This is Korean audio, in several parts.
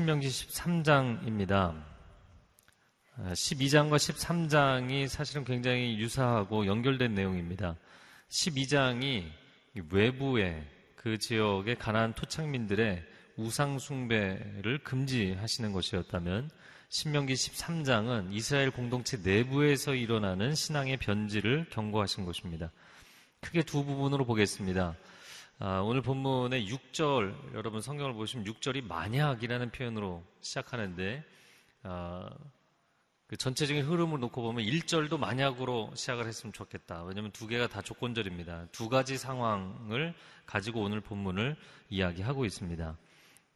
신명기 13장입니다. 12장과 13장이 사실은 굉장히 유사하고 연결된 내용입니다. 12장이 외부의 그 지역의 가난안 토착민들의 우상숭배를 금지하시는 것이었다면 신명기 13장은 이스라엘 공동체 내부에서 일어나는 신앙의 변질을 경고하신 것입니다. 크게 두 부분으로 보겠습니다. 아, 오늘 본문의 6절, 여러분 성경을 보시면 6절이 만약이라는 표현으로 시작하는데, 아, 그 전체적인 흐름을 놓고 보면 1절도 만약으로 시작을 했으면 좋겠다. 왜냐하면 두 개가 다 조건절입니다. 두 가지 상황을 가지고 오늘 본문을 이야기하고 있습니다.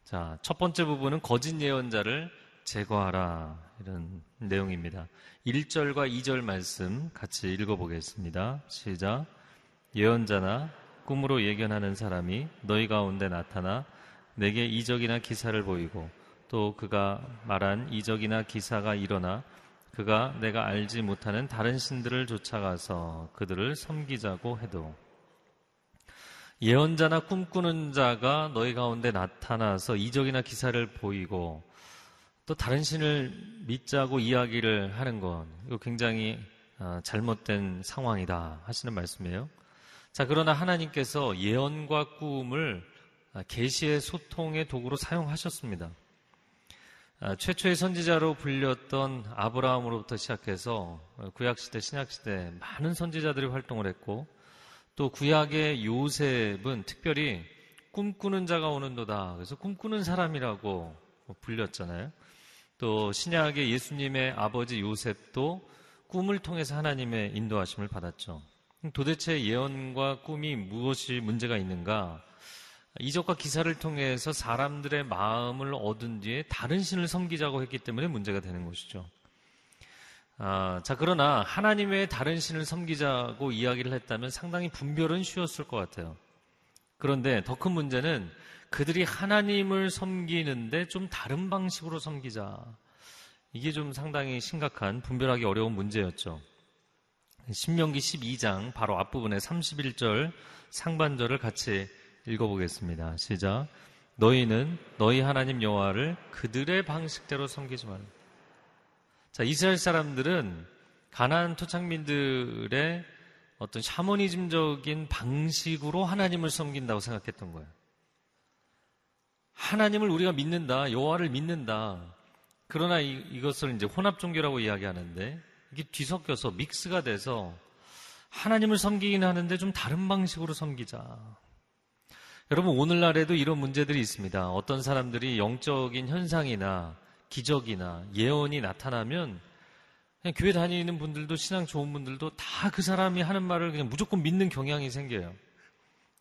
자, 첫 번째 부분은 거짓 예언자를 제거하라. 이런 내용입니다. 1절과 2절 말씀 같이 읽어보겠습니다. 시작. 예언자나 꿈으로 예견하는 사람이 너희 가운데 나타나 내게 이적이나 기사를 보이고 또 그가 말한 이적이나 기사가 일어나 그가 내가 알지 못하는 다른 신들을 쫓아가서 그들을 섬기자고 해도 예언자나 꿈꾸는 자가 너희 가운데 나타나서 이적이나 기사를 보이고 또 다른 신을 믿자고 이야기를 하는 건 이거 굉장히 아, 잘못된 상황이다 하시는 말씀이에요. 자, 그러나 하나님께서 예언과 꿈을 아, 계시의 소통의 도구로 사용하셨습니다. 아, 최초의 선지자로 불렸던 아브라함으로부터 시작해서 구약시대, 신약시대 많은 선지자들이 활동을 했고 또 구약의 요셉은 특별히 꿈꾸는 자가 오는도다. 그래서 꿈꾸는 사람이라고 불렸잖아요. 또 신약의 예수님의 아버지 요셉도 꿈을 통해서 하나님의 인도하심을 받았죠. 도대체 예언과 꿈이 무엇이 문제가 있는가? 이적과 기사를 통해서 사람들의 마음을 얻은 뒤에 다른 신을 섬기자고 했기 때문에 문제가 되는 것이죠. 아, 자, 그러나 하나님 외에 다른 신을 섬기자고 이야기를 했다면 상당히 분별은 쉬웠을 것 같아요. 그런데 더 큰 문제는 그들이 하나님을 섬기는데 좀 다른 방식으로 섬기자. 이게 좀 상당히 심각한 분별하기 어려운 문제였죠. 신명기 12장 바로 앞부분에 31절 상반절을 같이 읽어보겠습니다. 시작. 너희는 너희 하나님 여호와를 그들의 방식대로 섬기지 말라. 자, 이스라엘 사람들은 가나안 토착민들의 어떤 샤머니즘적인 방식으로 하나님을 섬긴다고 생각했던 거예요. 하나님을 우리가 믿는다, 여호와를 믿는다. 그러나 이, 이것을 이제 혼합 종교라고 이야기하는데 이게 뒤섞여서 믹스가 돼서 하나님을 섬기긴 하는데 좀 다른 방식으로 섬기자. 여러분, 오늘날에도 이런 문제들이 있습니다. 어떤 사람들이 영적인 현상이나 기적이나 예언이 나타나면 그냥 교회 다니는 분들도 신앙 좋은 분들도 다 그 사람이 하는 말을 그냥 무조건 믿는 경향이 생겨요.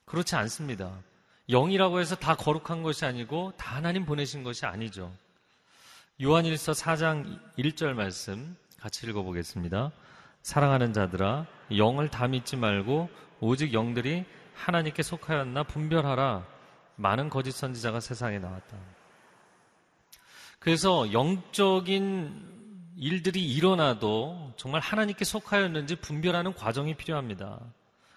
그렇지 않습니다. 영이라고 해서 다 거룩한 것이 아니고 다 하나님 보내신 것이 아니죠. 요한일서 4장 1절 말씀 같이 읽어보겠습니다. 사랑하는 자들아, 영을 다 믿지 말고 오직 영들이 하나님께 속하였나 분별하라. 많은 거짓 선지자가 세상에 나왔다. 그래서 영적인 일들이 일어나도 정말 하나님께 속하였는지 분별하는 과정이 필요합니다.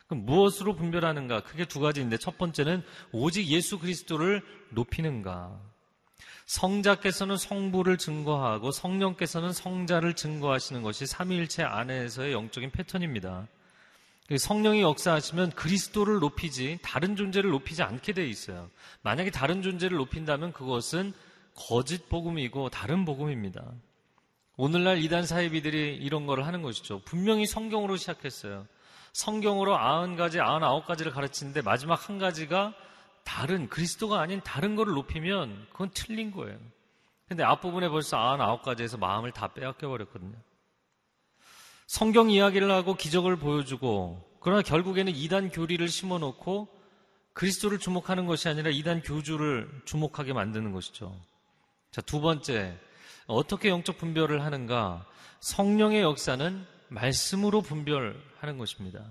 그럼 무엇으로 분별하는가? 크게 두 가지인데 첫 번째는 오직 예수 그리스도를 높이는가? 성자께서는 성부를 증거하고 성령께서는 성자를 증거하시는 것이 삼위일체 안에서의 영적인 패턴입니다. 성령이 역사하시면 그리스도를 높이지 다른 존재를 높이지 않게 돼 있어요. 만약에 다른 존재를 높인다면 그것은 거짓 복음이고 다른 복음입니다. 오늘날 이단 사이비들이 이런 거를 하는 것이죠. 분명히 성경으로 시작했어요. 성경으로 아흔 가지, 아흔 아홉 가지를 가르치는데 마지막 한 가지가 다른 그리스도가 아닌 다른 거를 높이면 그건 틀린 거예요. 근데 앞부분에 벌써 아흔 아홉 가지에서 마음을 다 빼앗겨 버렸거든요. 성경 이야기를 하고 기적을 보여주고 그러나 결국에는 이단 교리를 심어 놓고 그리스도를 주목하는 것이 아니라 이단 교주를 주목하게 만드는 것이죠. 자, 두 번째. 어떻게 영적 분별을 하는가? 성령의 역사는 말씀으로 분별하는 것입니다.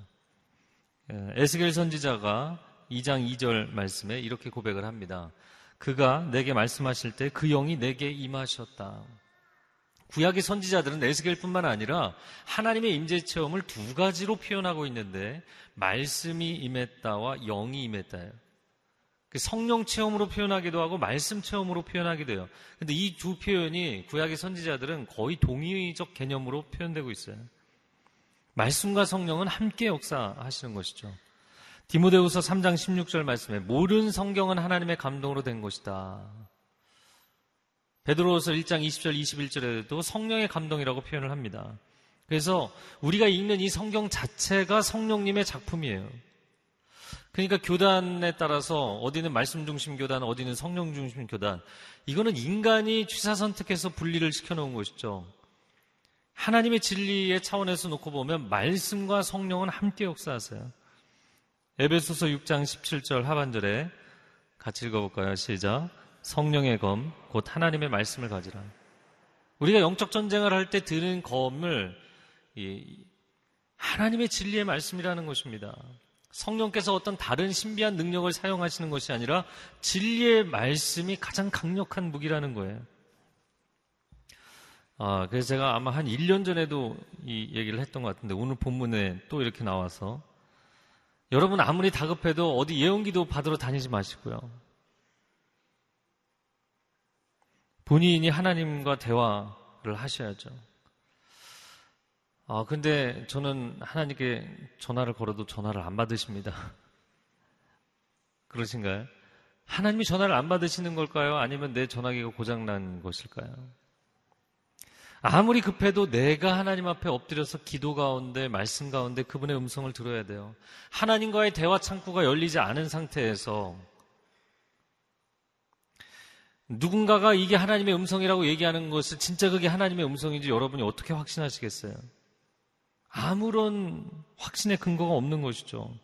예, 에스겔 선지자가 2장 2절 말씀에 이렇게 고백을 합니다. 그가 내게 말씀하실 때 그 영이 내게 임하셨다. 구약의 선지자들은 에스겔뿐만 아니라 하나님의 임재 체험을 두 가지로 표현하고 있는데 말씀이 임했다와 영이 임했다예요. 그 성령 체험으로 표현하기도 하고 말씀 체험으로 표현하기도 해요. 근데 이 두 표현이 구약의 선지자들은 거의 동의적 개념으로 표현되고 있어요. 말씀과 성령은 함께 역사하시는 것이죠. 디모데후서 3장 16절 말씀에 모든 성경은 하나님의 감동으로 된 것이다. 베드로후서 1장 20절 21절에도 성령의 감동이라고 표현을 합니다. 그래서 우리가 읽는 이 성경 자체가 성령님의 작품이에요. 그러니까 교단에 따라서 어디는 말씀 중심 교단, 어디는 성령 중심 교단. 이거는 인간이 취사 선택해서 분리를 시켜놓은 것이죠. 하나님의 진리의 차원에서 놓고 보면 말씀과 성령은 함께 역사하세요. 에베소서 6장 17절 하반절에 같이 읽어볼까요? 시작. 성령의 검, 곧 하나님의 말씀을 가지라. 우리가 영적 전쟁을 할 때 드는 검을 하나님의 진리의 말씀이라는 것입니다. 성령께서 어떤 다른 신비한 능력을 사용하시는 것이 아니라 진리의 말씀이 가장 강력한 무기라는 거예요. 아, 그래서 제가 아마 한 1년 전에도 이 얘기를 했던 것 같은데 오늘 본문에 또 이렇게 나와서 여러분 아무리 다급해도 어디 예언기도 받으러 다니지 마시고요. 본인이 하나님과 대화를 하셔야죠. 아, 근데 저는 하나님께 전화를 걸어도 전화를 안 받으십니다. 그러신가요? 하나님이 전화를 안 받으시는 걸까요? 아니면 내 전화기가 고장난 것일까요? 아무리 급해도 내가 하나님 앞에 엎드려서 기도 가운데, 말씀 가운데 그분의 음성을 들어야 돼요. 하나님과의 대화 창구가 열리지 않은 상태에서 누군가가 이게 하나님의 음성이라고 얘기하는 것을 진짜 그게 하나님의 음성인지 여러분이 어떻게 확신하시겠어요? 아무런 확신의 근거가 없는 것이죠.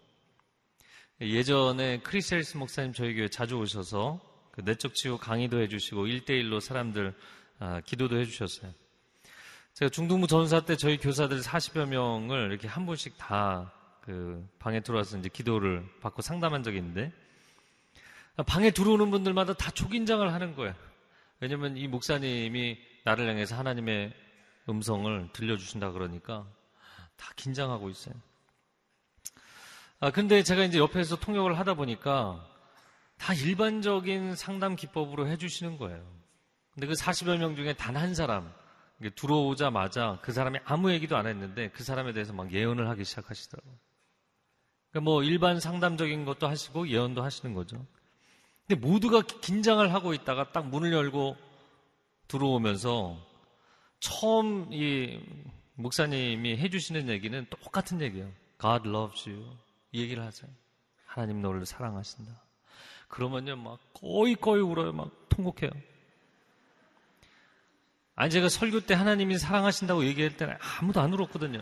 예전에 크리스엘스 목사님 저희 교회 자주 오셔서 그 내적 치유 강의도 해주시고 1대1로 사람들 아, 기도도 해주셨어요. 제가 중등부 전사 때 저희 교사들 40여 명을 이렇게 한 분씩 다 그 방에 들어와서 이제 기도를 받고 상담한 적이 있는데 방에 들어오는 분들마다 다 초긴장을 하는 거예요. 왜냐면 이 목사님이 나를 향해서 하나님의 음성을 들려주신다 그러니까 다 긴장하고 있어요. 아, 근데 제가 이제 옆에서 통역을 하다 보니까 다 일반적인 상담 기법으로 해주시는 거예요. 근데 그 40여 명 중에 단 한 사람, 들어오자마자 그 사람이 아무 얘기도 안 했는데 그 사람에 대해서 막 예언을 하기 시작하시더라고요. 그러니까 뭐 일반 상담적인 것도 하시고 예언도 하시는 거죠. 근데 모두가 긴장을 하고 있다가 딱 문을 열고 들어오면서 처음 이 목사님이 해주시는 얘기는 똑같은 얘기예요. God loves you. 이 얘기를 하세요. 하나님 너를 사랑하신다. 그러면요, 막 거의 거의 울어요. 막 통곡해요. 아니, 제가 설교 때 하나님이 사랑하신다고 얘기할 때는 아무도 안 울었거든요.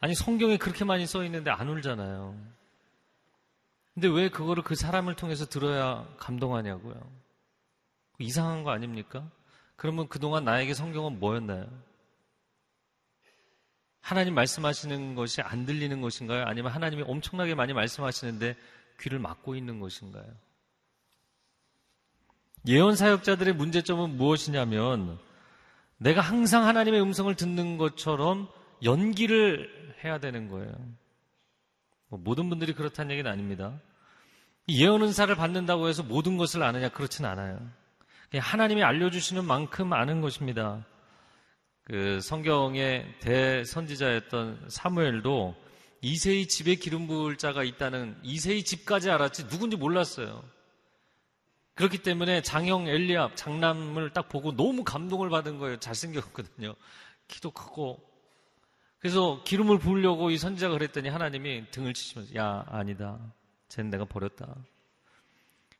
아니, 성경에 그렇게 많이 써 있는데 안 울잖아요. 근데 왜 그거를 그 사람을 통해서 들어야 감동하냐고요. 이상한 거 아닙니까? 그러면 그동안 나에게 성경은 뭐였나요? 하나님 말씀하시는 것이 안 들리는 것인가요? 아니면 하나님이 엄청나게 많이 말씀하시는데 귀를 막고 있는 것인가요? 예언 사역자들의 문제점은 무엇이냐면 내가 항상 하나님의 음성을 듣는 것처럼 연기를 해야 되는 거예요. 뭐 모든 분들이 그렇다는 얘기는 아닙니다. 예언 은사를 받는다고 해서 모든 것을 아느냐 그렇진 않아요. 하나님이 알려주시는 만큼 아는 것입니다. 그 성경의 대선지자였던 사무엘도 이세의 집에 기름 부을 자가 있다는 이세의 집까지 알았지 누군지 몰랐어요. 그렇기 때문에 장형 엘리압 장남을 딱 보고 너무 감동을 받은 거예요. 잘생겼거든요. 키도 크고. 그래서 기름을 부으려고 이 선지자가 그랬더니 하나님이 등을 치시면서 야 아니다. 쟤는 내가 버렸다.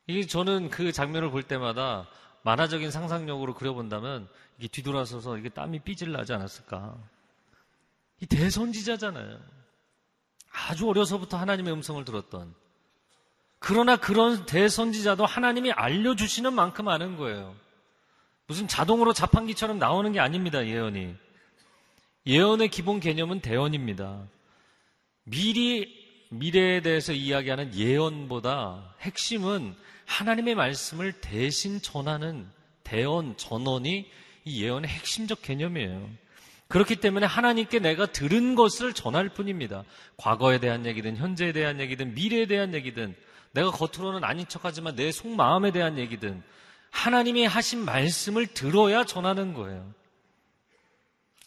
이게 저는 그 장면을 볼 때마다 만화적인 상상력으로 그려본다면 이게 뒤돌아서서 이게 땀이 삐질 나지 않았을까? 이 대선지자잖아요. 아주 어려서부터 하나님의 음성을 들었던. 그러나 그런 대선지자도 하나님이 알려주시는 만큼 아는 거예요. 무슨 자동으로 자판기처럼 나오는 게 아닙니다, 예언이. 예언의 기본 개념은 대언입니다. 미리, 미래에 대해서 이야기하는 예언보다 핵심은 하나님의 말씀을 대신 전하는 대언, 전언이 이 예언의 핵심적 개념이에요. 그렇기 때문에 하나님께 내가 들은 것을 전할 뿐입니다. 과거에 대한 얘기든 현재에 대한 얘기든 미래에 대한 얘기든 내가 겉으로는 아닌 척하지만 내 속마음에 대한 얘기든 하나님이 하신 말씀을 들어야 전하는 거예요.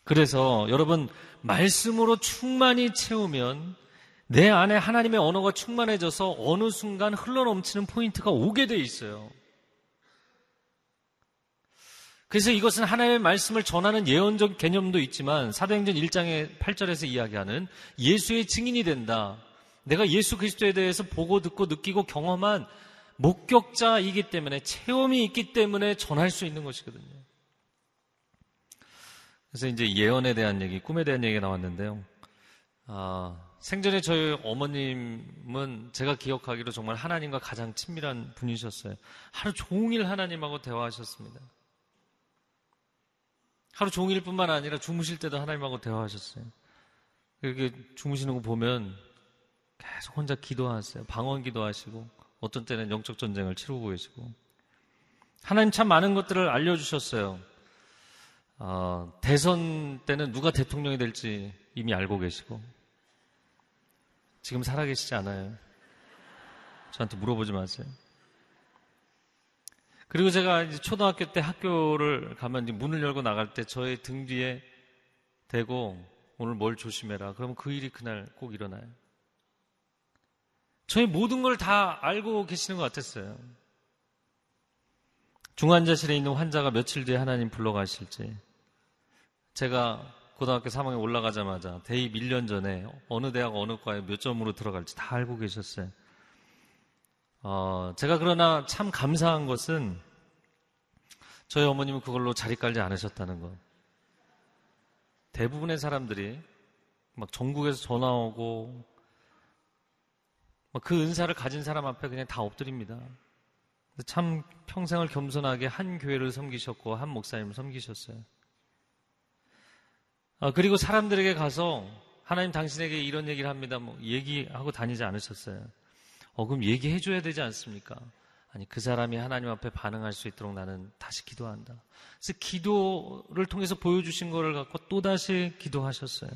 그래서 여러분 말씀으로 충만히 채우면 내 안에 하나님의 언어가 충만해져서 어느 순간 흘러넘치는 포인트가 오게 돼 있어요. 그래서 이것은 하나님의 말씀을 전하는 예언적 개념도 있지만 사도행전 1장의 8절에서 이야기하는 예수의 증인이 된다. 내가 예수 그리스도에 대해서 보고 듣고 느끼고 경험한 목격자이기 때문에 체험이 있기 때문에 전할 수 있는 것이거든요. 그래서 이제 예언에 대한 얘기, 꿈에 대한 얘기가 나왔는데요. 아, 생전에 저희 어머님은 제가 기억하기로 정말 하나님과 가장 친밀한 분이셨어요. 하루 종일 하나님하고 대화하셨습니다. 하루 종일 뿐만 아니라 주무실 때도 하나님하고 대화하셨어요. 이렇게 주무시는 거 보면 계속 혼자 기도하세요. 방언 기도하시고 어떤 때는 영적 전쟁을 치르고 계시고 하나님 참 많은 것들을 알려주셨어요. 어, 대선 때는 누가 대통령이 될지 이미 알고 계시고 지금 살아계시지 않아요. 저한테 물어보지 마세요. 그리고 제가 이제 초등학교 때 학교를 가면 문을 열고 나갈 때 저의 등 뒤에 대고 오늘 뭘 조심해라. 그러면 그 일이 그날 꼭 일어나요. 저의 모든 걸 다 알고 계시는 것 같았어요. 중환자실에 있는 환자가 며칠 뒤에 하나님 불러가실지 제가 고등학교 3학년 올라가자마자 대입 1년 전에 어느 대학 어느 과에 몇 점으로 들어갈지 다 알고 계셨어요. 어, 제가 그러나 참 감사한 것은 저희 어머님은 그걸로 자리 깔지 않으셨다는 것. 대부분의 사람들이 막 전국에서 전화 오고 그 은사를 가진 사람 앞에 그냥 다 엎드립니다. 참 평생을 겸손하게 한 교회를 섬기셨고 한 목사님을 섬기셨어요. 아, 그리고 사람들에게 가서 하나님 당신에게 이런 얘기를 합니다. 뭐 얘기하고 다니지 않으셨어요. 어, 그럼 얘기해 줘야 되지 않습니까? 아니, 그 사람이 하나님 앞에 반응할 수 있도록 나는 다시 기도한다. 그래서 기도를 통해서 보여주신 거를 갖고 또 다시 기도하셨어요.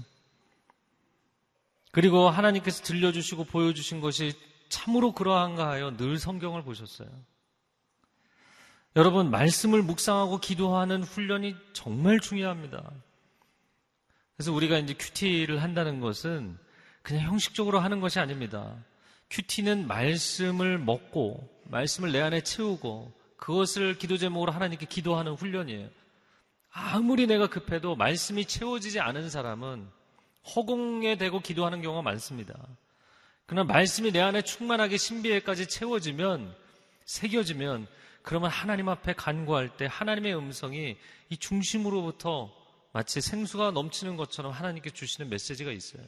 그리고 하나님께서 들려주시고 보여주신 것이 참으로 그러한가 하여 늘 성경을 보셨어요. 여러분, 말씀을 묵상하고 기도하는 훈련이 정말 중요합니다. 그래서 우리가 이제 큐티를 한다는 것은 그냥 형식적으로 하는 것이 아닙니다. 큐티는 말씀을 먹고 말씀을 내 안에 채우고 그것을 기도 제목으로 하나님께 기도하는 훈련이에요. 아무리 내가 급해도 말씀이 채워지지 않은 사람은 허공에 대고 기도하는 경우가 많습니다. 그러나 말씀이 내 안에 충만하게 신비에까지 채워지면 새겨지면 그러면 하나님 앞에 간구할 때 하나님의 음성이 이 중심으로부터 마치 생수가 넘치는 것처럼 하나님께 주시는 메시지가 있어요.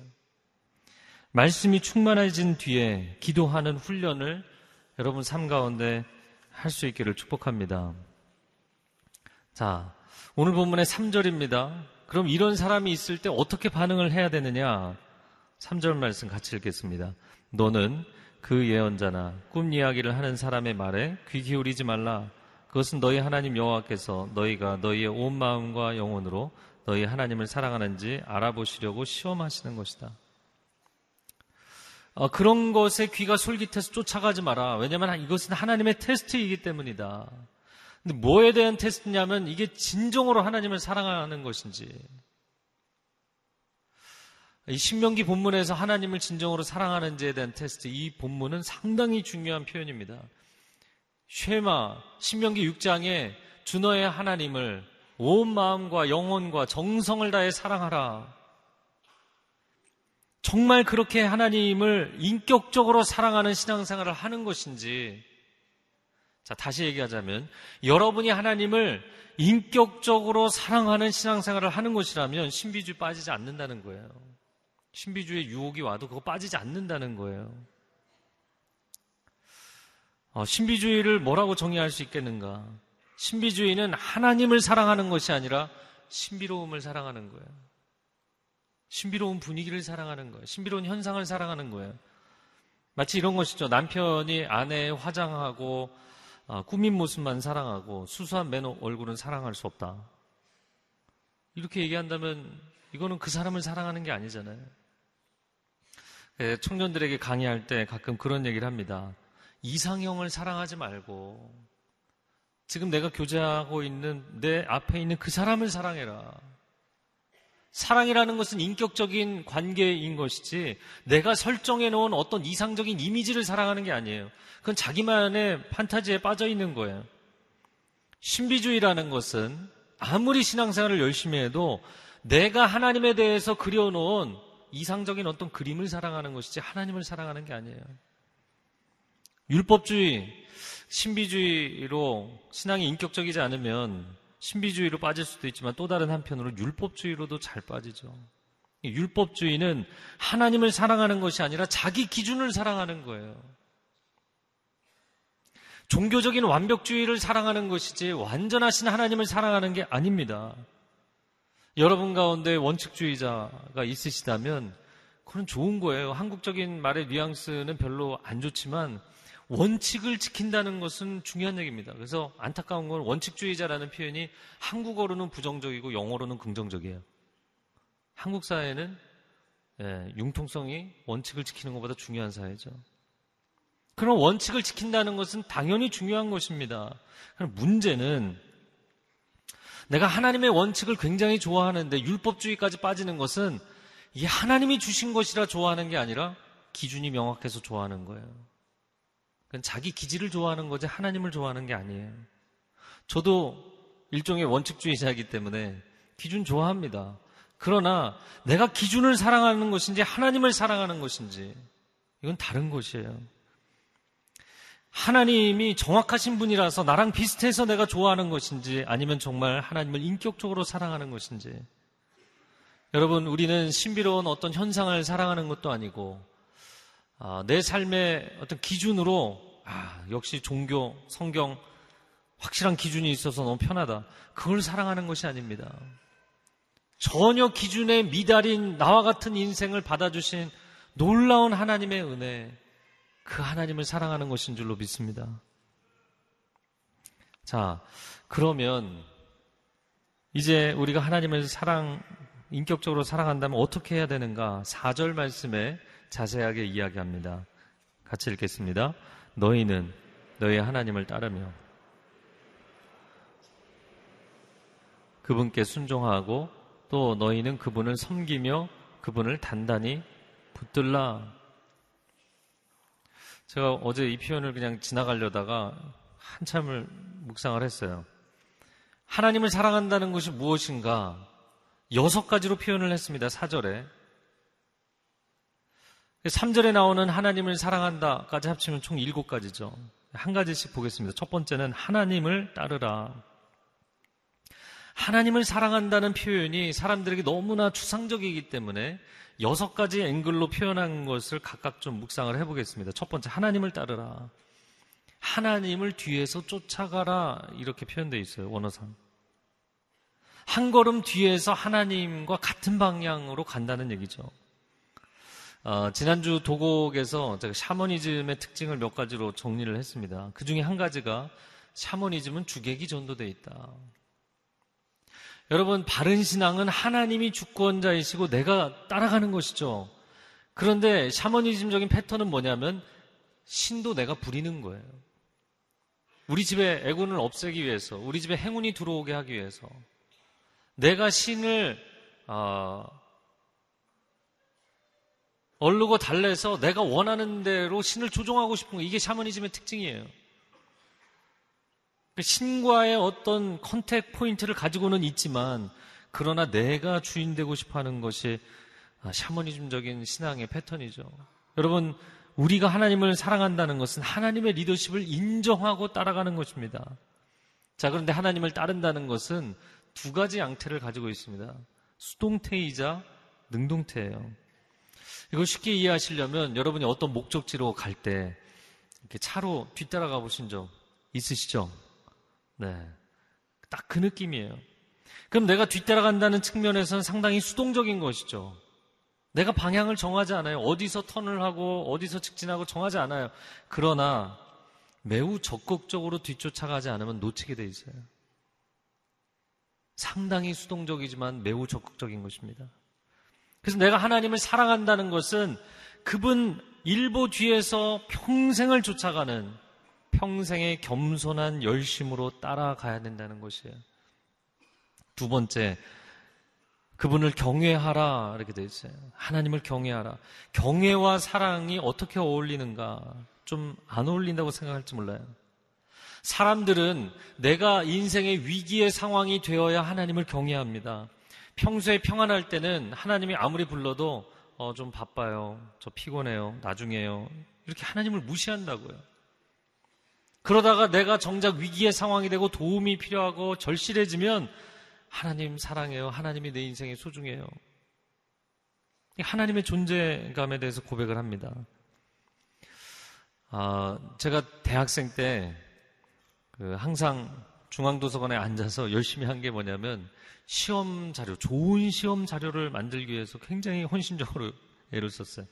말씀이 충만해진 뒤에 기도하는 훈련을 여러분 삶 가운데 할 수 있기를 축복합니다. 자, 오늘 본문의 3절입니다. 그럼 이런 사람이 있을 때 어떻게 반응을 해야 되느냐? 3절 말씀 같이 읽겠습니다. 너는 그 예언자나 꿈 이야기를 하는 사람의 말에 귀 기울이지 말라. 그것은 너희 하나님 여호와께서 너희가 너희의 온 마음과 영혼으로 너희 하나님을 사랑하는지 알아보시려고 시험하시는 것이다. 어, 그런 것에 귀가 솔깃해서 쫓아가지 마라. 왜냐하면 이것은 하나님의 테스트이기 때문이다. 근데 뭐에 대한 테스트냐면 이게 진정으로 하나님을 사랑하는 것인지. 이 신명기 본문에서 하나님을 진정으로 사랑하는지에 대한 테스트, 이 본문은 상당히 중요한 표현입니다. 쉐마, 신명기 6장에 주너의 하나님을 온 마음과 영혼과 정성을 다해 사랑하라. 정말 그렇게 하나님을 인격적으로 사랑하는 신앙생활을 하는 것인지, 자, 다시 얘기하자면, 여러분이 하나님을 인격적으로 사랑하는 신앙생활을 하는 것이라면 신비주의 빠지지 않는다는 거예요. 신비주의 유혹이 와도 그거 빠지지 않는다는 거예요. 어, 신비주의를 뭐라고 정의할 수 있겠는가? 신비주의는 하나님을 사랑하는 것이 아니라 신비로움을 사랑하는 거예요. 신비로운 분위기를 사랑하는 거예요. 신비로운 현상을 사랑하는 거예요. 마치 이런 것이죠. 남편이 아내의 화장하고 어, 꾸민 모습만 사랑하고 수수한 맨 얼굴은 사랑할 수 없다. 이렇게 얘기한다면 이거는 그 사람을 사랑하는 게 아니잖아요. 예, 청년들에게 강의할 때 가끔 그런 얘기를 합니다. 이상형을 사랑하지 말고 지금 내가 교제하고 있는 내 앞에 있는 그 사람을 사랑해라. 사랑이라는 것은 인격적인 관계인 것이지 내가 설정해 놓은 어떤 이상적인 이미지를 사랑하는 게 아니에요. 그건 자기만의 판타지에 빠져 있는 거예요. 신비주의라는 것은 아무리 신앙생활을 열심히 해도 내가 하나님에 대해서 그려놓은 이상적인 어떤 그림을 사랑하는 것이지 하나님을 사랑하는 게 아니에요. 율법주의, 신비주의로 신앙이 인격적이지 않으면 신비주의로 빠질 수도 있지만 또 다른 한편으로 율법주의로도 잘 빠지죠. 율법주의는 하나님을 사랑하는 것이 아니라 자기 기준을 사랑하는 거예요. 종교적인 완벽주의를 사랑하는 것이지 완전하신 하나님을 사랑하는 게 아닙니다. 여러분 가운데 원칙주의자가 있으시다면 그건 좋은 거예요. 한국적인 말의 뉘앙스는 별로 안 좋지만 원칙을 지킨다는 것은 중요한 얘기입니다. 그래서 안타까운 건 원칙주의자라는 표현이 한국어로는 부정적이고 영어로는 긍정적이에요. 한국 사회는 예, 융통성이 원칙을 지키는 것보다 중요한 사회죠. 그런 원칙을 지킨다는 것은 당연히 중요한 것입니다. 그럼 문제는 내가 하나님의 원칙을 굉장히 좋아하는데 율법주의까지 빠지는 것은 이게 하나님이 주신 것이라 좋아하는 게 아니라 기준이 명확해서 좋아하는 거예요. 그건 자기 기질을 좋아하는 거지 하나님을 좋아하는 게 아니에요. 저도 일종의 원칙주의자이기 때문에 기준 좋아합니다. 그러나 내가 기준을 사랑하는 것인지 하나님을 사랑하는 것인지 이건 다른 것이에요. 하나님이 정확하신 분이라서 나랑 비슷해서 내가 좋아하는 것인지 아니면 정말 하나님을 인격적으로 사랑하는 것인지. 여러분, 우리는 신비로운 어떤 현상을 사랑하는 것도 아니고, 아, 내 삶의 어떤 기준으로, 아, 역시 종교, 성경, 확실한 기준이 있어서 너무 편하다. 그걸 사랑하는 것이 아닙니다. 전혀 기준에 미달인 나와 같은 인생을 받아주신 놀라운 하나님의 은혜, 그 하나님을 사랑하는 것인 줄로 믿습니다. 자, 그러면 이제 우리가 하나님을 사랑, 인격적으로 사랑한다면 어떻게 해야 되는가? 4절 말씀에 자세하게 이야기합니다. 같이 읽겠습니다. 너희는 너희 하나님을 따르며 그분께 순종하고 또 너희는 그분을 섬기며 그분을 단단히 붙들라. 제가 어제 이 표현을 그냥 지나가려다가 한참을 묵상을 했어요. 하나님을 사랑한다는 것이 무엇인가? 여섯 가지로 표현을 했습니다. 사절에 3절에 나오는 하나님을 사랑한다까지 합치면 총 일곱 가지죠. 한 가지씩 보겠습니다. 첫 번째는 하나님을 따르라. 하나님을 사랑한다는 표현이 사람들에게 너무나 추상적이기 때문에 여섯 가지 앵글로 표현한 것을 각각 좀 묵상을 해보겠습니다. 첫 번째, 하나님을 따르라. 하나님을 뒤에서 쫓아가라. 이렇게 표현되어 있어요, 원어상. 한 걸음 뒤에서 하나님과 같은 방향으로 간다는 얘기죠. 어, 지난주 도곡에서 제가 샤머니즘의 특징을 몇 가지로 정리를 했습니다. 그 중에 한 가지가 샤머니즘은 주객이 전도되어 있다. 여러분, 바른 신앙은 하나님이 주권자이시고 내가 따라가는 것이죠. 그런데 샤머니즘적인 패턴은 뭐냐면 신도 내가 부리는 거예요. 우리 집에 애군을 없애기 위해서, 우리 집에 행운이 들어오게 하기 위해서, 내가 신을 어, 얼르고 달래서 내가 원하는 대로 신을 조종하고 싶은 거 이게 샤머니즘의 특징이에요. 그 신과의 어떤 contact point를 가지고는 있지만 그러나 내가 주인 되고 싶어 하는 것이 아, 샤머니즘적인 신앙의 패턴이죠. 여러분, 우리가 하나님을 사랑한다는 것은 하나님의 리더십을 인정하고 따라가는 것입니다. 자, 그런데 하나님을 따른다는 것은 두 가지 양태를 가지고 있습니다. 수동태이자 능동태예요. 이걸 쉽게 이해하시려면 여러분이 어떤 목적지로 갈 때 이렇게 차로 뒤따라가 보신 적 있으시죠? 네. 딱 그 느낌이에요. 그럼 내가 뒤따라간다는 측면에서는 상당히 수동적인 것이죠. 내가 방향을 정하지 않아요. 어디서 턴을 하고 어디서 직진하고 정하지 않아요. 그러나 매우 적극적으로 뒤쫓아가지 않으면 놓치게 돼 있어요. 상당히 수동적이지만 매우 적극적인 것입니다. 그래서 내가 하나님을 사랑한다는 것은 그분 일보 뒤에서 평생을 쫓아가는 평생의 겸손한 열심으로 따라가야 된다는 것이에요. 두 번째, 그분을 경외하라 이렇게 되어 있어요. 하나님을 경외하라. 경외와 사랑이 어떻게 어울리는가 좀 안 어울린다고 생각할지 몰라요. 사람들은 내가 인생의 위기의 상황이 되어야 하나님을 경외합니다. 평소에 평안할 때는 하나님이 아무리 불러도 어, 좀 바빠요. 저 피곤해요. 나중에요. 이렇게 하나님을 무시한다고요. 그러다가 내가 정작 위기의 상황이 되고 도움이 필요하고 절실해지면 하나님 사랑해요. 하나님이 내 인생에 소중해요. 하나님의 존재감에 대해서 고백을 합니다. 아, 제가 대학생 때 그 항상 중앙도서관에 앉아서 열심히 한 게 뭐냐면 시험 자료, 좋은 시험 자료를 만들기 위해서 굉장히 헌신적으로 애를 썼어요.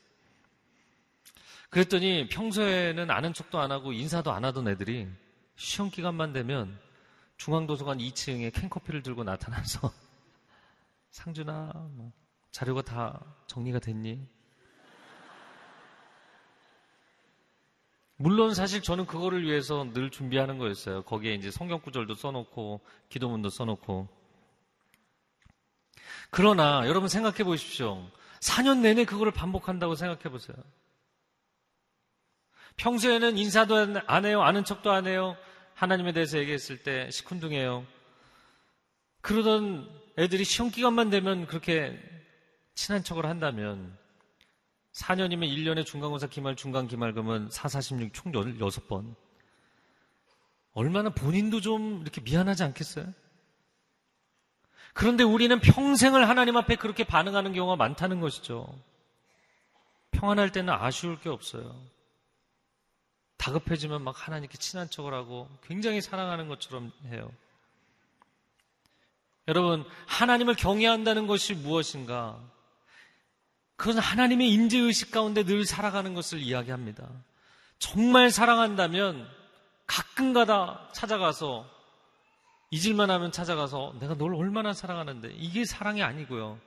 그랬더니 평소에는 아는 척도 안 하고 인사도 안 하던 애들이 시험 기간만 되면 중앙도서관 2층에 캔커피를 들고 나타나서 상준아, 뭐 자료가 다 정리가 됐니? 물론 사실 저는 그거를 위해서 늘 준비하는 거였어요. 거기에 이제 성경 구절도 써놓고 기도문도 써놓고. 그러나 여러분 생각해 보십시오. 4년 내내 그거를 반복한다고 생각해 보세요. 평소에는 인사도 안 해요. 아는 척도 안 해요. 하나님에 대해서 얘기했을 때 시큰둥해요. 그러던 애들이 시험 기간만 되면 그렇게 친한 척을 한다면 4년이면 1년에 중간고사 기말, 중간 기말금은 4, 46, 총 16번. 얼마나 본인도 좀 이렇게 미안하지 않겠어요? 그런데 우리는 평생을 하나님 앞에 그렇게 반응하는 경우가 많다는 것이죠. 평안할 때는 아쉬울 게 없어요. 다급해지면 막 하나님께 친한 척을 하고 굉장히 사랑하는 것처럼 해요. 여러분, 하나님을 경외한다는 것이 무엇인가? 그것은 하나님의 인재의식 가운데 늘 살아가는 것을 이야기합니다. 정말 사랑한다면 가끔가다 찾아가서 잊을만 하면 찾아가서 내가 널 얼마나 사랑하는데 이게 사랑이 아니고요.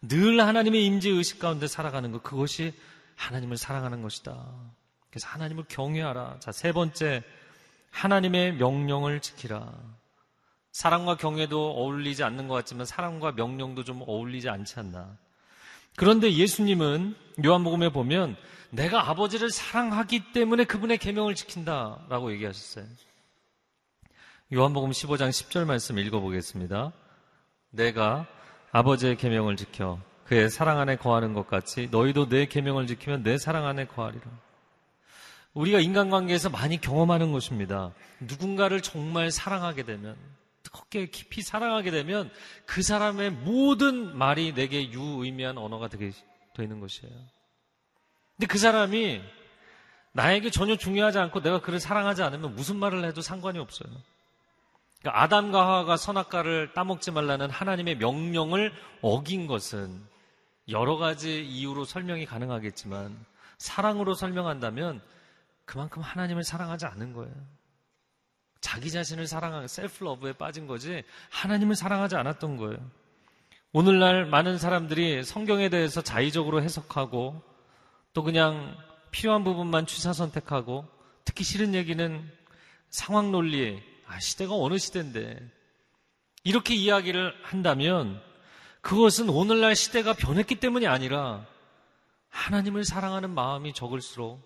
늘 하나님의 임재의식 가운데 살아가는 것 그것이 하나님을 사랑하는 것이다. 그래서 하나님을 경외하라. 자, 세 번째 하나님의 명령을 지키라. 사랑과 경외도 어울리지 않는 것 같지만 사랑과 명령도 좀 어울리지 않지 않나. 그런데 예수님은 요한복음에 보면 내가 아버지를 사랑하기 때문에 그분의 계명을 지킨다라고 얘기하셨어요. 요한복음 15장 10절 말씀 읽어보겠습니다. 내가 아버지의 계명을 지켜 그의 사랑 안에 거하는 것 같이 너희도 내 계명을 지키면 내 사랑 안에 거하리라. 우리가 인간관계에서 많이 경험하는 것입니다. 누군가를 정말 사랑하게 되면 뜨겁게 깊이 사랑하게 되면 그 사람의 모든 말이 내게 유의미한 언어가 되게 되는 것이에요. 근데 그 사람이 나에게 전혀 중요하지 않고 내가 그를 사랑하지 않으면 무슨 말을 해도 상관이 없어요. 그러니까 아담과 하와가 선악과를 따먹지 말라는 하나님의 명령을 어긴 것은 여러 가지 이유로 설명이 가능하겠지만 사랑으로 설명한다면 그만큼 하나님을 사랑하지 않는 거예요. 자기 자신을 사랑하는 셀프 러브에 빠진 거지 하나님을 사랑하지 않았던 거예요. 오늘날 많은 사람들이 성경에 대해서 자의적으로 해석하고 또 그냥 필요한 부분만 취사 선택하고 듣기 싫은 얘기는 상황 논리, 아, 시대가 어느 시대인데 이렇게 이야기를 한다면 그것은 오늘날 시대가 변했기 때문이 아니라 하나님을 사랑하는 마음이 적을수록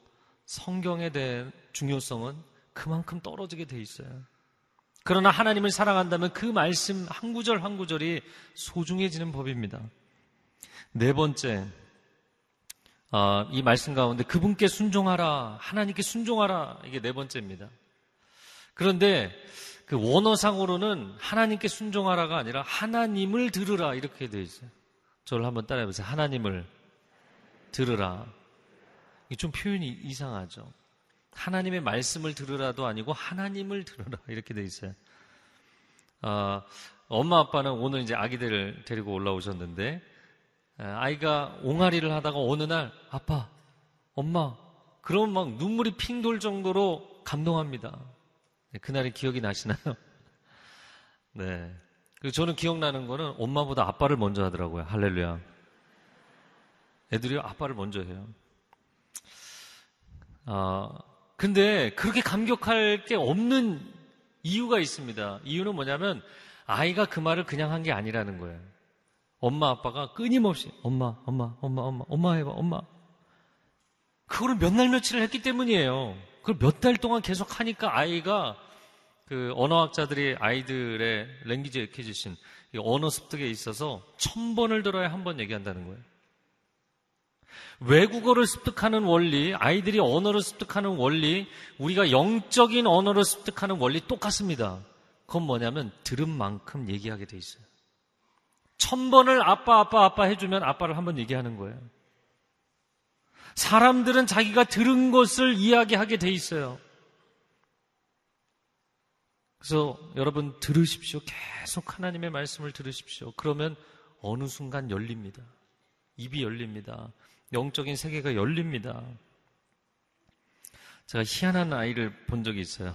성경에 대한 중요성은 그만큼 떨어지게 돼 있어요. 그러나 하나님을 사랑한다면 그 말씀 한 구절 한 구절이 소중해지는 법입니다. 네 번째, 어, 이 말씀 가운데 그분께 순종하라, 하나님께 순종하라, 이게 네 번째입니다. 그런데 그 원어상으로는 하나님께 순종하라가 아니라 하나님을 들으라, 이렇게 되어 있어요. 저를 한번 따라해 보세요. 하나님을 들으라. 이게 좀 표현이 이상하죠. 하나님의 말씀을 들으라도 아니고 하나님을 들으라 이렇게 돼 있어요. 어, 엄마 아빠는 오늘 이제 아기들을 데리고 올라오셨는데 아이가 옹알이를 하다가 어느 날 아빠, 엄마 그런 막 눈물이 핑 돌 정도로 감동합니다. 네, 그날이 기억이 나시나요? 네. 저는 기억나는 거는 엄마보다 아빠를 먼저 하더라고요. 할렐루야. 애들이 아빠를 먼저 해요. 아, 근데 그렇게 감격할 게 없는 이유가 있습니다. 이유는 뭐냐면 아이가 그 말을 그냥 한 게 아니라는 거예요. 엄마 아빠가 끊임없이 엄마 엄마 엄마 엄마 엄마 해봐 엄마 그거를 몇 날 며칠을 했기 때문이에요. 그걸 몇 달 동안 계속 하니까 아이가 그 언어학자들이 아이들의 랭귀지 에퀴지신 언어 습득에 있어서 천 번을 들어야 한 번 얘기한다는 거예요. 외국어를 습득하는 원리, 아이들이 언어를 습득하는 원리, 우리가 영적인 언어를 습득하는 원리 똑같습니다. 그건 뭐냐면 들은 만큼 얘기하게 돼 있어요. 천 번을 아빠, 아빠, 아빠 해주면 아빠를 한번 얘기하는 거예요. 사람들은 자기가 들은 것을 이야기하게 돼 있어요. 그래서 여러분 들으십시오. 계속 하나님의 말씀을 들으십시오. 그러면 어느 순간 열립니다. 입이 열립니다. 영적인 세계가 열립니다. 제가 희한한 아이를 본 적이 있어요.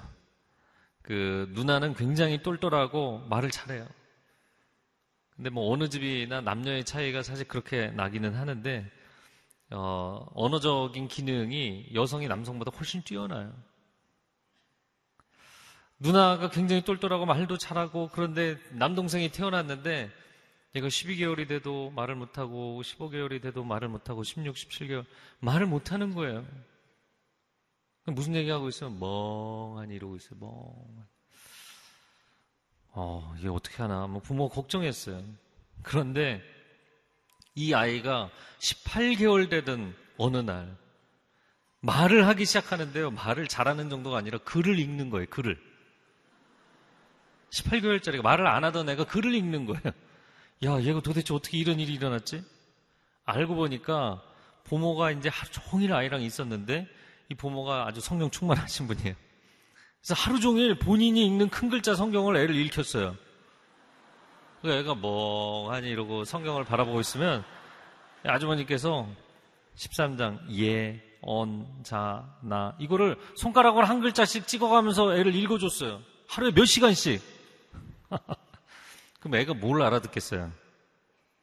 그 누나는 굉장히 똘똘하고 말을 잘해요. 근데 뭐 어느 집이나 남녀의 차이가 사실 그렇게 나기는 하는데 어, 언어적인 기능이 여성이 남성보다 훨씬 뛰어나요. 누나가 굉장히 똘똘하고 말도 잘하고 그런데 남동생이 태어났는데 얘가 12개월이 돼도 말을 못하고 15개월이 돼도 말을 못하고 16, 17개월 말을 못하는 거예요. 무슨 얘기하고 있으면 멍하니 이러고 있어요. 멍하니. 어, 얘 어떻게 하나. 뭐 부모가 걱정했어요. 그런데 이 아이가 18개월 되던 어느 날 말을 하기 시작하는데요. 말을 잘하는 정도가 아니라 글을 읽는 거예요. 글을. 18개월짜리가 말을 안 하던 애가 글을 읽는 거예요. 야, 얘가 도대체 어떻게 이런 일이 일어났지? 알고 보니까 부모가 이제 하루 종일 아이랑 있었는데 이 부모가 아주 성령 충만하신 분이에요. 그래서 하루 종일 본인이 읽는 큰 글자 성경을 애를 읽혔어요. 그 애가 멍하니 이러고 성경을 바라보고 있으면 아주머니께서 13장 예, 언, 자, 나 이거를 손가락으로 한 글자씩 찍어가면서 애를 읽어줬어요. 하루에 몇 시간씩. 그럼 애가 뭘 알아듣겠어요?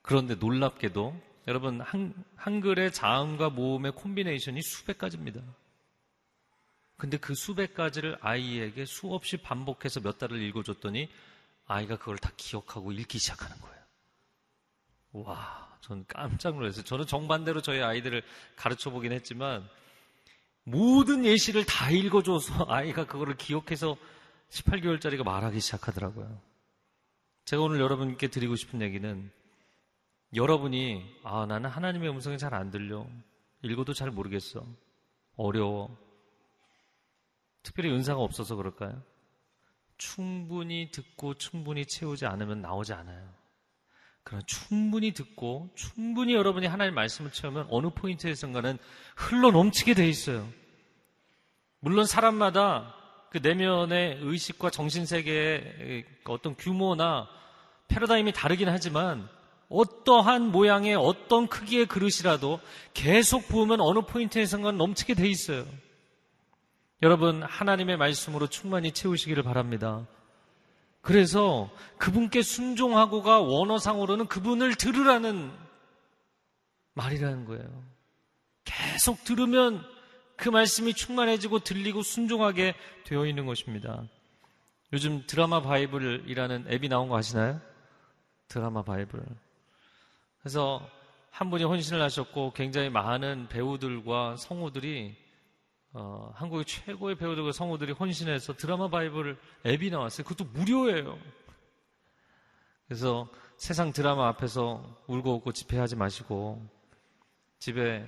그런데 놀랍게도 여러분 한, 한글의 자음과 모음의 콤비네이션이 수백 가지입니다. 근데 그 수백 가지를 아이에게 수없이 반복해서 몇 달을 읽어줬더니 아이가 그걸 다 기억하고 읽기 시작하는 거예요. 와, 전 깜짝 놀랐어요. 저는 정반대로 저희 아이들을 가르쳐 보긴 했지만 모든 예시를 다 읽어줘서 아이가 그거를 기억해서 18개월짜리가 말하기 시작하더라고요. 제가 오늘 여러분께 드리고 싶은 얘기는 여러분이 아 나는 하나님의 음성이 잘 안 들려 읽어도 잘 모르겠어 어려워 특별히 은사가 없어서 그럴까요? 충분히 듣고 충분히 채우지 않으면 나오지 않아요. 그러나 충분히 듣고 충분히 여러분이 하나님 말씀을 채우면 어느 포인트에선가는 흘러 넘치게 돼 있어요. 물론 사람마다 그 내면의 의식과 정신세계의 어떤 규모나 패러다임이 다르긴 하지만 어떠한 모양의 어떤 크기의 그릇이라도 계속 부으면 어느 포인트에선가 넘치게 돼 있어요. 여러분, 하나님의 말씀으로 충만히 채우시기를 바랍니다. 그래서 그분께 순종하고가 원어상으로는 그분을 들으라는 말이라는 거예요. 계속 들으면 그 말씀이 충만해지고 들리고 순종하게 되어 있는 것입니다. 요즘 드라마 바이블이라는 앱이 나온 거 아시나요? 드라마 바이블. 그래서 한 분이 헌신을 하셨고 굉장히 많은 배우들과 성우들이 어, 한국의 최고의 배우들과 성우들이 헌신해서 드라마 바이블 앱이 나왔어요. 그것도 무료예요. 그래서 세상 드라마 앞에서 울고 웃고 집회하지 마시고 집에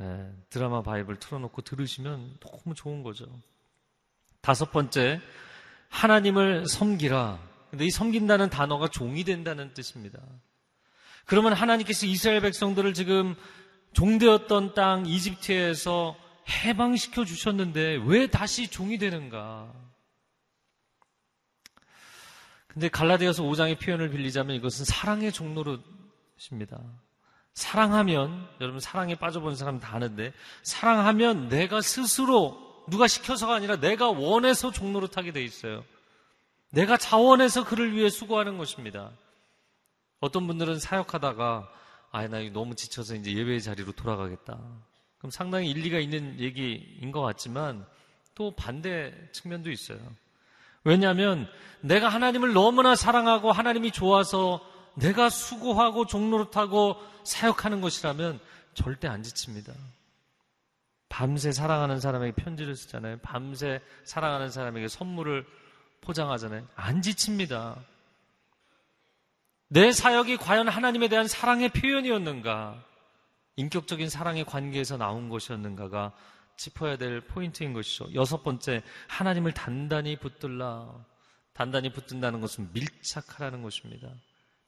예, 드라마 바이블 틀어놓고 들으시면 너무 좋은 거죠. 다섯 번째, 하나님을 섬기라. 근데 이 섬긴다는 단어가 종이 된다는 뜻입니다. 그러면 하나님께서 이스라엘 백성들을 지금 종되었던 땅 이집트에서 해방시켜 주셨는데 왜 다시 종이 되는가? 근데 갈라디아서 5장의 표현을 빌리자면 이것은 사랑의 종로릇입니다. 사랑하면 여러분 사랑에 빠져본 사람 다 아는데 사랑하면 내가 스스로 누가 시켜서가 아니라 내가 원해서 종로릇하게 돼 있어요. 내가 자원해서 그를 위해 수고하는 것입니다. 어떤 분들은 사역하다가 아, 나 너무 지쳐서 이제 예배 자리로 돌아가겠다. 그럼 상당히 일리가 있는 얘기인 것 같지만 또 반대 측면도 있어요. 왜냐하면 내가 하나님을 너무나 사랑하고 하나님이 좋아서 내가 수고하고 종로릇하고 사역하는 것이라면 절대 안 지칩니다. 밤새 사랑하는 사람에게 편지를 쓰잖아요. 밤새 사랑하는 사람에게 선물을 포장하잖아요. 안 지칩니다. 내 사역이 과연 하나님에 대한 사랑의 표현이었는가? 인격적인 사랑의 관계에서 나온 것이었는가가 짚어야 될 포인트인 것이죠. 여섯 번째, 하나님을 단단히 붙들라. 단단히 붙든다는 것은 밀착하라는 것입니다.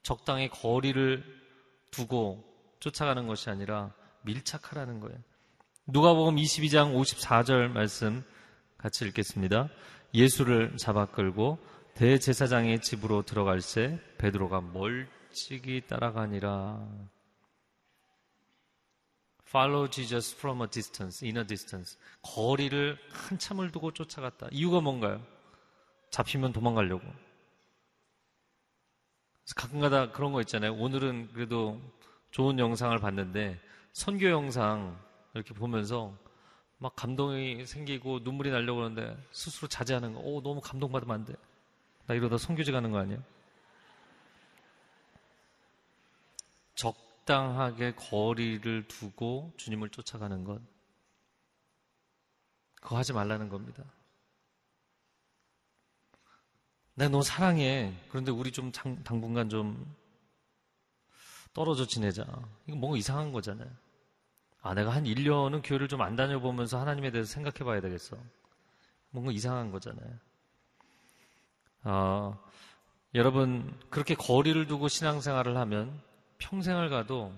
적당히 거리를 두고 쫓아가는 것이 아니라 밀착하라는 거예요. 누가복음 22장 54절 말씀 같이 읽겠습니다. 예수를 잡아 끌고 대제사장의 집으로 들어갈새 베드로가 멀찍이 따라가니라. Follow Jesus from a distance, in a distance. 거리를 한참을 두고 쫓아갔다. 이유가 뭔가요? 잡히면 도망가려고. 가끔가다 그런 거 있잖아요. 오늘은 그래도 좋은 영상을 봤는데 선교 영상 이렇게 보면서 막 감동이 생기고 눈물이 나려고 그러는데 스스로 자제하는 거. 오, 너무 감동받으면 안 돼. 나 이러다 선교지 가는 거 아니야? 적당하게 거리를 두고 주님을 쫓아가는 것. 그거 하지 말라는 겁니다. 내가 너 사랑해. 그런데 우리 좀 당, 당분간 좀 떨어져 지내자. 이거 뭔가 이상한 거잖아요. 아, 내가 한 1년은 교회를 좀 안 다녀보면서 하나님에 대해서 생각해 봐야 되겠어. 뭔가 이상한 거잖아요. 아, 여러분, 그렇게 거리를 두고 신앙생활을 하면 평생을 가도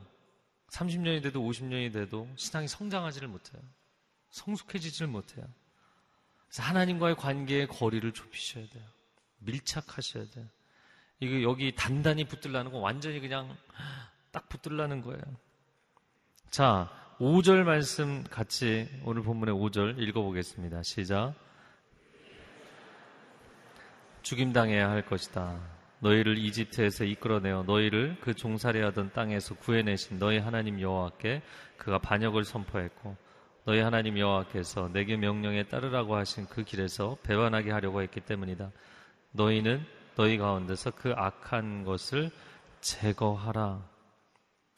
30년이 돼도 50년이 돼도 신앙이 성장하지를 못해요. 성숙해지지를 못해요. 그래서 하나님과의 관계의 거리를 좁히셔야 돼요. 밀착하셔야 돼요. 이거 여기 단단히 붙들라는 건 완전히 그냥 딱 붙들라는 거예요. 자, 5절 말씀 같이 오늘 본문의 5절 읽어보겠습니다. 시작. 죽임당해야 할 것이다. 너희를 이집트에서 이끌어내어 너희를 그 종살이하던 땅에서 구해내신 너희 하나님 여호와께 그가 반역을 선포했고 너희 하나님 여호와께서 내게 명령에 따르라고 하신 그 길에서 배반하게 하려고 했기 때문이다. 너희는 너희 가운데서 그 악한 것을 제거하라.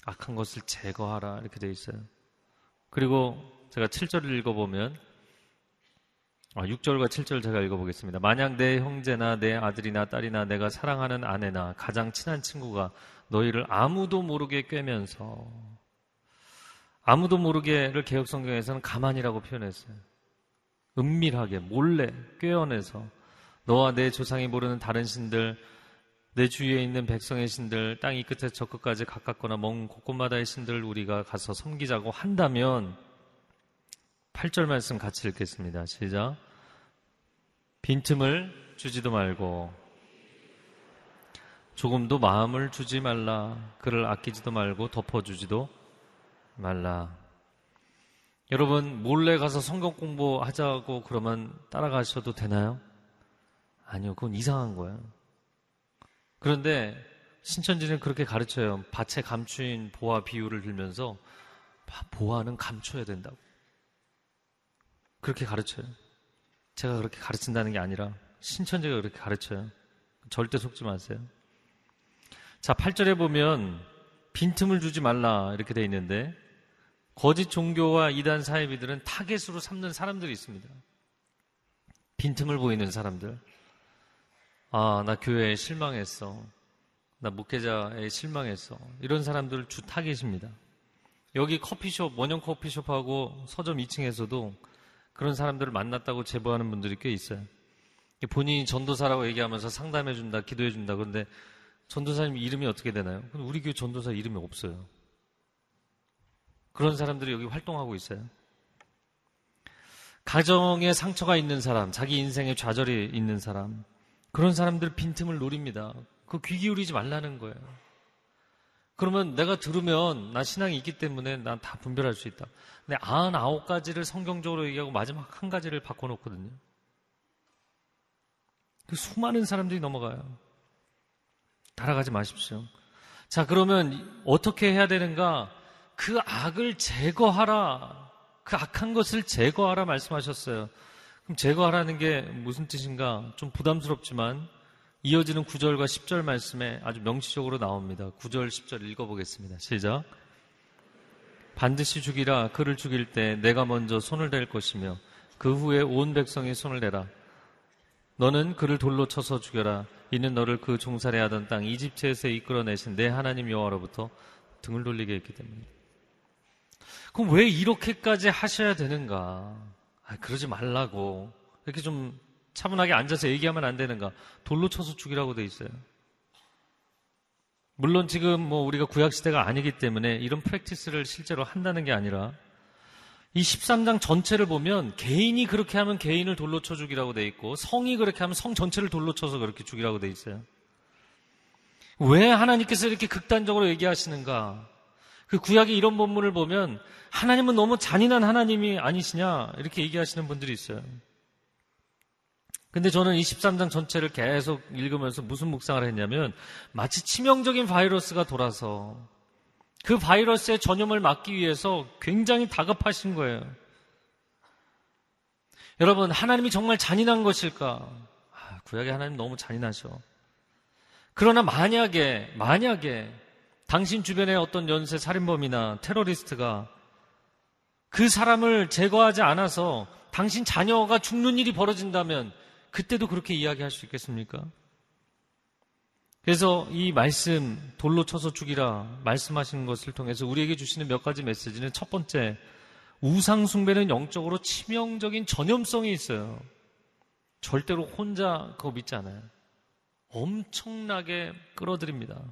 악한 것을 제거하라. 이렇게 되어 있어요. 그리고 제가 7절을 읽어보면, 아, 6절과 7절 제가 읽어보겠습니다. 만약 내 형제나 내 아들이나 딸이나 내가 사랑하는 아내나 가장 친한 친구가 너희를 아무도 모르게 꿰면서, 아무도 모르게를 개혁성경에서는 가만이라고 표현했어요. 은밀하게, 몰래 꿰어내서, 너와 내 조상이 모르는 다른 신들, 내 주위에 있는 백성의 신들, 땅 이 끝에 저 끝까지 가깝거나 먼 곳곳마다의 신들을 우리가 가서 섬기자고 한다면 8절 말씀 같이 읽겠습니다. 시작. 빈틈을 주지도 말고 조금도 마음을 주지 말라. 그를 아끼지도 말고 덮어주지도 말라. 여러분 몰래 가서 성경 공부하자고 그러면 따라가셔도 되나요? 아니요, 그건 이상한 거예요. 그런데 신천지는 그렇게 가르쳐요. 밭에 감추인 보화 비유를 들면서 보화는 감춰야 된다고. 그렇게 가르쳐요. 제가 그렇게 가르친다는 게 아니라 신천지가 그렇게 가르쳐요. 절대 속지 마세요. 자, 8절에 보면 빈틈을 주지 말라 이렇게 돼 있는데 거짓 종교와 이단 사회비들은 타겟으로 삼는 사람들이 있습니다. 빈틈을 보이는 사람들. 아, 나 교회에 실망했어. 나 목회자에 실망했어. 이런 사람들 주 타겟입니다. 여기 커피숍, 원형 커피숍하고 서점 2층에서도 그런 사람들을 만났다고 제보하는 분들이 꽤 있어요. 본인이 전도사라고 얘기하면서 상담해준다, 기도해준다. 그런데 전도사님 이름이 어떻게 되나요? 우리 교회 전도사 이름이 없어요. 그런 사람들이 여기 활동하고 있어요. 가정에 상처가 있는 사람, 자기 인생에 좌절이 있는 사람, 그런 사람들 빈틈을 노립니다. 그 귀 기울이지 말라는 거예요. 그러면 내가 들으면 나 신앙이 있기 때문에 난 다 분별할 수 있다. 근데 99가지를 성경적으로 얘기하고 마지막 한 가지를 바꿔놓거든요. 그 수많은 사람들이 넘어가요. 따라가지 마십시오. 자, 그러면 어떻게 해야 되는가? 그 악을 제거하라. 그 악한 것을 제거하라 말씀하셨어요. 그럼 제거하라는 게 무슨 뜻인가? 좀 부담스럽지만 이어지는 9절과 10절 말씀에 아주 명시적으로 나옵니다. 9절, 10절 읽어보겠습니다. 시작. 반드시 죽이라 그를 죽일 때 내가 먼저 손을 댈 것이며 그 후에 온 백성이 손을 대라. 너는 그를 돌로 쳐서 죽여라. 이는 너를 그 종살이 하던 땅 이집트에서 이끌어내신 내 하나님 여호와로부터 등을 돌리게 했기 때문에. 그럼 왜 이렇게까지 하셔야 되는가? 아, 그러지 말라고. 이렇게 좀 차분하게 앉아서 얘기하면 안 되는가? 돌로 쳐서 죽이라고 돼 있어요. 물론 지금 뭐 우리가 구약 시대가 아니기 때문에 이런 프랙티스를 실제로 한다는 게 아니라 이 13장 전체를 보면 개인이 그렇게 하면 개인을 돌로 쳐 죽이라고 돼 있고 성이 그렇게 하면 성 전체를 돌로 쳐서 그렇게 죽이라고 돼 있어요. 왜 하나님께서 이렇게 극단적으로 얘기하시는가? 그 구약의 이런 본문을 보면 하나님은 너무 잔인한 하나님이 아니시냐 이렇게 얘기하시는 분들이 있어요. 근데 저는 23장 전체를 계속 읽으면서 무슨 묵상을 했냐면 마치 치명적인 바이러스가 돌아서 그 바이러스의 전염을 막기 위해서 굉장히 다급하신 거예요. 여러분, 하나님이 정말 잔인한 것일까? 아, 구약의 하나님 너무 잔인하셔. 그러나 만약에, 만약에 당신 주변에 어떤 연쇄 살인범이나 테러리스트가 그 사람을 제거하지 않아서 당신 자녀가 죽는 일이 벌어진다면 그때도 그렇게 이야기할 수 있겠습니까? 그래서 이 말씀 돌로 쳐서 죽이라 말씀하시는 것을 통해서 우리에게 주시는 몇 가지 메시지는 첫 번째 우상 숭배는 영적으로 치명적인 전염성이 있어요. 절대로 혼자 그거 믿지 않아요. 엄청나게 끌어들입니다.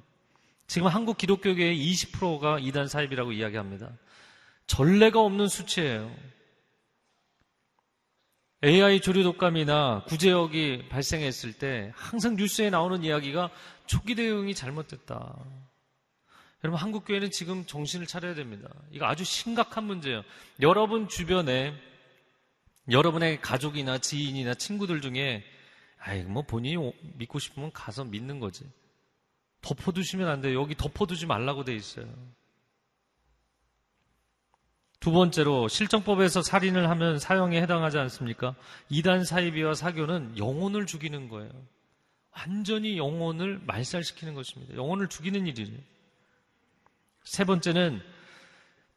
지금 한국 기독교계의 20%가 이단 사입이라고 이야기합니다. 전례가 없는 수치예요. AI 조류 독감이나 구제역이 발생했을 때 항상 뉴스에 나오는 이야기가 초기 대응이 잘못됐다. 여러분 한국 교회는 지금 정신을 차려야 됩니다. 이거 아주 심각한 문제예요. 여러분 주변에 여러분의 가족이나 지인이나 친구들 중에 아이 뭐 본인이 믿고 싶으면 가서 믿는 거지. 덮어두시면 안 돼요. 여기 덮어두지 말라고 돼 있어요. 두 번째로 실정법에서 살인을 하면 사형에 해당하지 않습니까? 이단 사이비와 사교는 영혼을 죽이는 거예요. 완전히 영혼을 말살시키는 것입니다. 영혼을 죽이는 일이에요. 세 번째는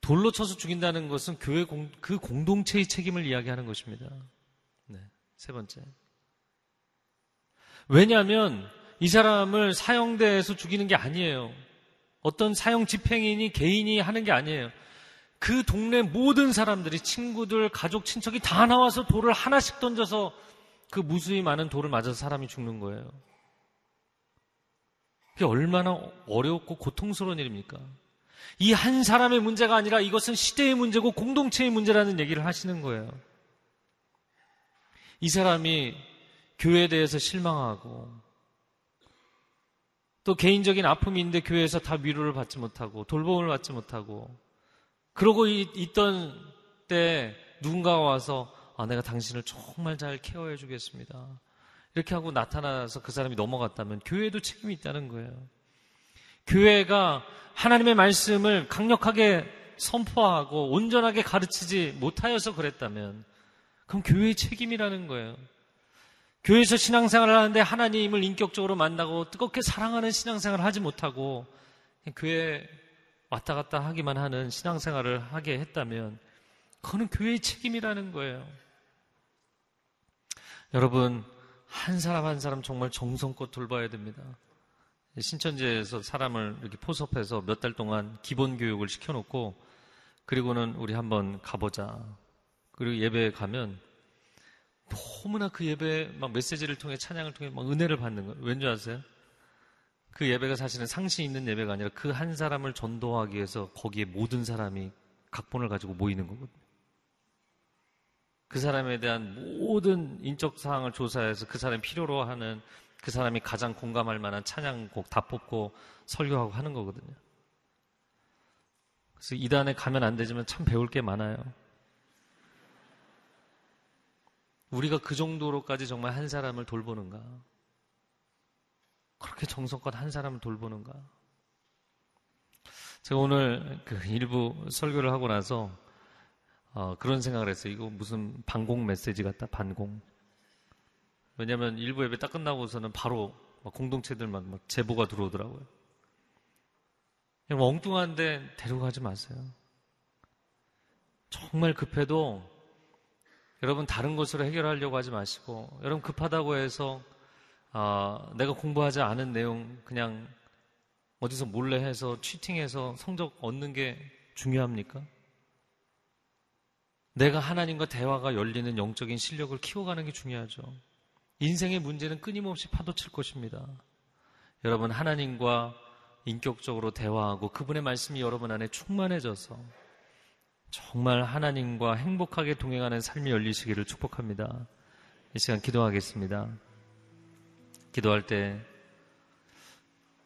돌로 쳐서 죽인다는 것은 교회 공, 그 공동체의 책임을 이야기하는 것입니다. 네, 세 번째. 왜냐하면 이 사람을 사형대에서 죽이는 게 아니에요. 어떤 사형 집행인이 개인이 하는 게 아니에요. 그 동네 모든 사람들이 친구들, 가족, 친척이 다 나와서 돌을 하나씩 던져서 그 무수히 많은 돌을 맞아서 사람이 죽는 거예요. 그게 얼마나 어렵고 고통스러운 일입니까? 이 한 사람의 문제가 아니라 이것은 시대의 문제고 공동체의 문제라는 얘기를 하시는 거예요. 이 사람이 교회에 대해서 실망하고 또 개인적인 아픔이 있는데 교회에서 다 위로를 받지 못하고 돌봄을 받지 못하고 그러고 있던 때 누군가가 와서 아, 내가 당신을 정말 잘 케어해 주겠습니다. 이렇게 하고 나타나서 그 사람이 넘어갔다면 교회도 책임이 있다는 거예요. 교회가 하나님의 말씀을 강력하게 선포하고 온전하게 가르치지 못하여서 그랬다면 그럼 교회의 책임이라는 거예요. 교회에서 신앙생활을 하는데 하나님을 인격적으로 만나고 뜨겁게 사랑하는 신앙생활을 하지 못하고 교회 왔다 갔다 하기만 하는 신앙생활을 하게 했다면 그거는 교회의 책임이라는 거예요. 여러분, 한 사람 한 사람 정말 정성껏 돌봐야 됩니다. 신천지에서 사람을 이렇게 포섭해서 몇 달 동안 기본 교육을 시켜놓고 그리고는 우리 한번 가보자. 그리고 예배에 가면 너무나 그 예배 막 메시지를 통해 찬양을 통해 막 은혜를 받는 거예요. 왠지 아세요? 그 예배가 사실은 상시 있는 예배가 아니라 그 한 사람을 전도하기 위해서 거기에 모든 사람이 각본을 가지고 모이는 거거든요. 그 사람에 대한 모든 인적 사항을 조사해서 그 사람이 필요로 하는 그 사람이 가장 공감할 만한 찬양곡 다 뽑고 설교하고 하는 거거든요. 그래서 이단에 가면 안 되지만 참 배울 게 많아요. 우리가 그 정도로까지 정말 한 사람을 돌보는가? 그렇게 정성껏 한 사람을 돌보는가? 제가 오늘 그 일부 설교를 하고 나서 어, 그런 생각을 했어요. 이거 무슨 반공 메시지 같다, 반공. 왜냐면 일부 예배 딱 끝나고서는 바로 공동체들만 막 제보가 들어오더라고요. 그냥 엉뚱한데 데려가지 마세요. 정말 급해도 여러분 다른 것으로 해결하려고 하지 마시고 여러분 급하다고 해서 아, 내가 공부하지 않은 내용 그냥 어디서 몰래 해서 치팅해서 성적 얻는 게 중요합니까? 내가 하나님과 대화가 열리는 영적인 실력을 키워가는 게 중요하죠. 인생의 문제는 끊임없이 파도칠 것입니다. 여러분 하나님과 인격적으로 대화하고 그분의 말씀이 여러분 안에 충만해져서 정말 하나님과 행복하게 동행하는 삶이 열리시기를 축복합니다. 이 시간 기도하겠습니다. 기도할 때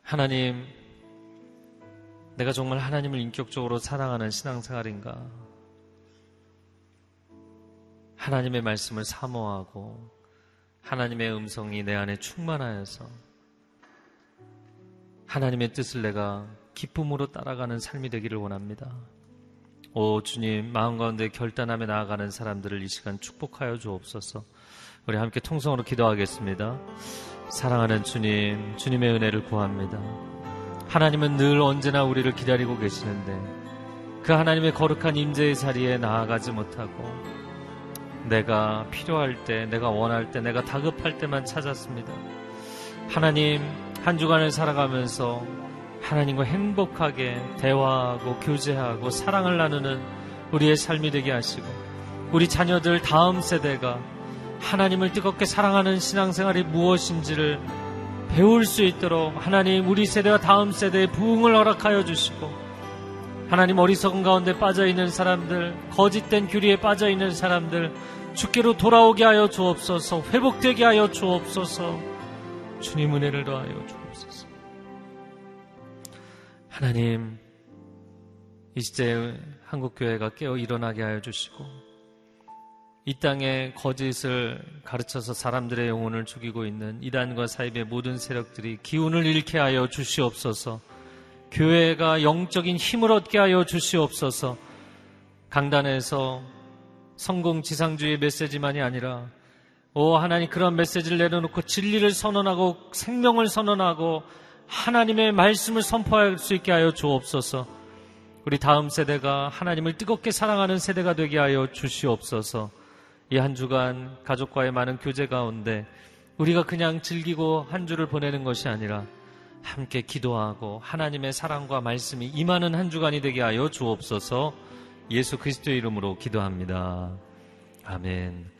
하나님 내가 정말 하나님을 인격적으로 사랑하는 신앙생활인가? 하나님의 말씀을 사모하고 하나님의 음성이 내 안에 충만하여서 하나님의 뜻을 내가 기쁨으로 따라가는 삶이 되기를 원합니다. 오 주님 마음 가운데 결단하며 나아가는 사람들을 이 시간 축복하여 주옵소서. 우리 함께 통성으로 기도하겠습니다. 사랑하는 주님, 주님의 은혜를 구합니다. 하나님은 늘 언제나 우리를 기다리고 계시는데 그 하나님의 거룩한 임재의 자리에 나아가지 못하고 내가 필요할 때, 내가 원할 때, 내가 다급할 때만 찾았습니다. 하나님, 한 주간을 살아가면서 하나님과 행복하게 대화하고 교제하고 사랑을 나누는 우리의 삶이 되게 하시고 우리 자녀들 다음 세대가 하나님을 뜨겁게 사랑하는 신앙생활이 무엇인지를 배울 수 있도록 하나님 우리 세대와 다음 세대의 부흥을 허락하여 주시고 하나님 어리석은 가운데 빠져 있는 사람들, 거짓된 규리에 빠져 있는 사람들 주께로 돌아오게 하여 주옵소서, 회복되게 하여 주옵소서. 주님 은혜를 더하여 주옵소서. 하나님 이 시대 한국 교회가 깨어 일어나게 하여 주시고 이 땅에 거짓을 가르쳐서 사람들의 영혼을 죽이고 있는 이단과 사입의 모든 세력들이 기운을 잃게 하여 주시옵소서. 교회가 영적인 힘을 얻게 하여 주시옵소서. 강단에서 성공 지상주의 메시지만이 아니라 오 하나님 그런 메시지를 내려놓고 진리를 선언하고 생명을 선언하고 하나님의 말씀을 선포할 수 있게 하여 주옵소서. 우리 다음 세대가 하나님을 뜨겁게 사랑하는 세대가 되게 하여 주시옵소서. 이 한 주간 가족과의 많은 교제 가운데 우리가 그냥 즐기고 한 주를 보내는 것이 아니라 함께 기도하고 하나님의 사랑과 말씀이 임하는 한 주간이 되게 하여 주옵소서 예수 그리스도의 이름으로 기도합니다. 아멘.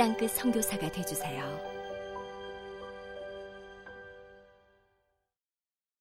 땅끝 성교사가 되주세요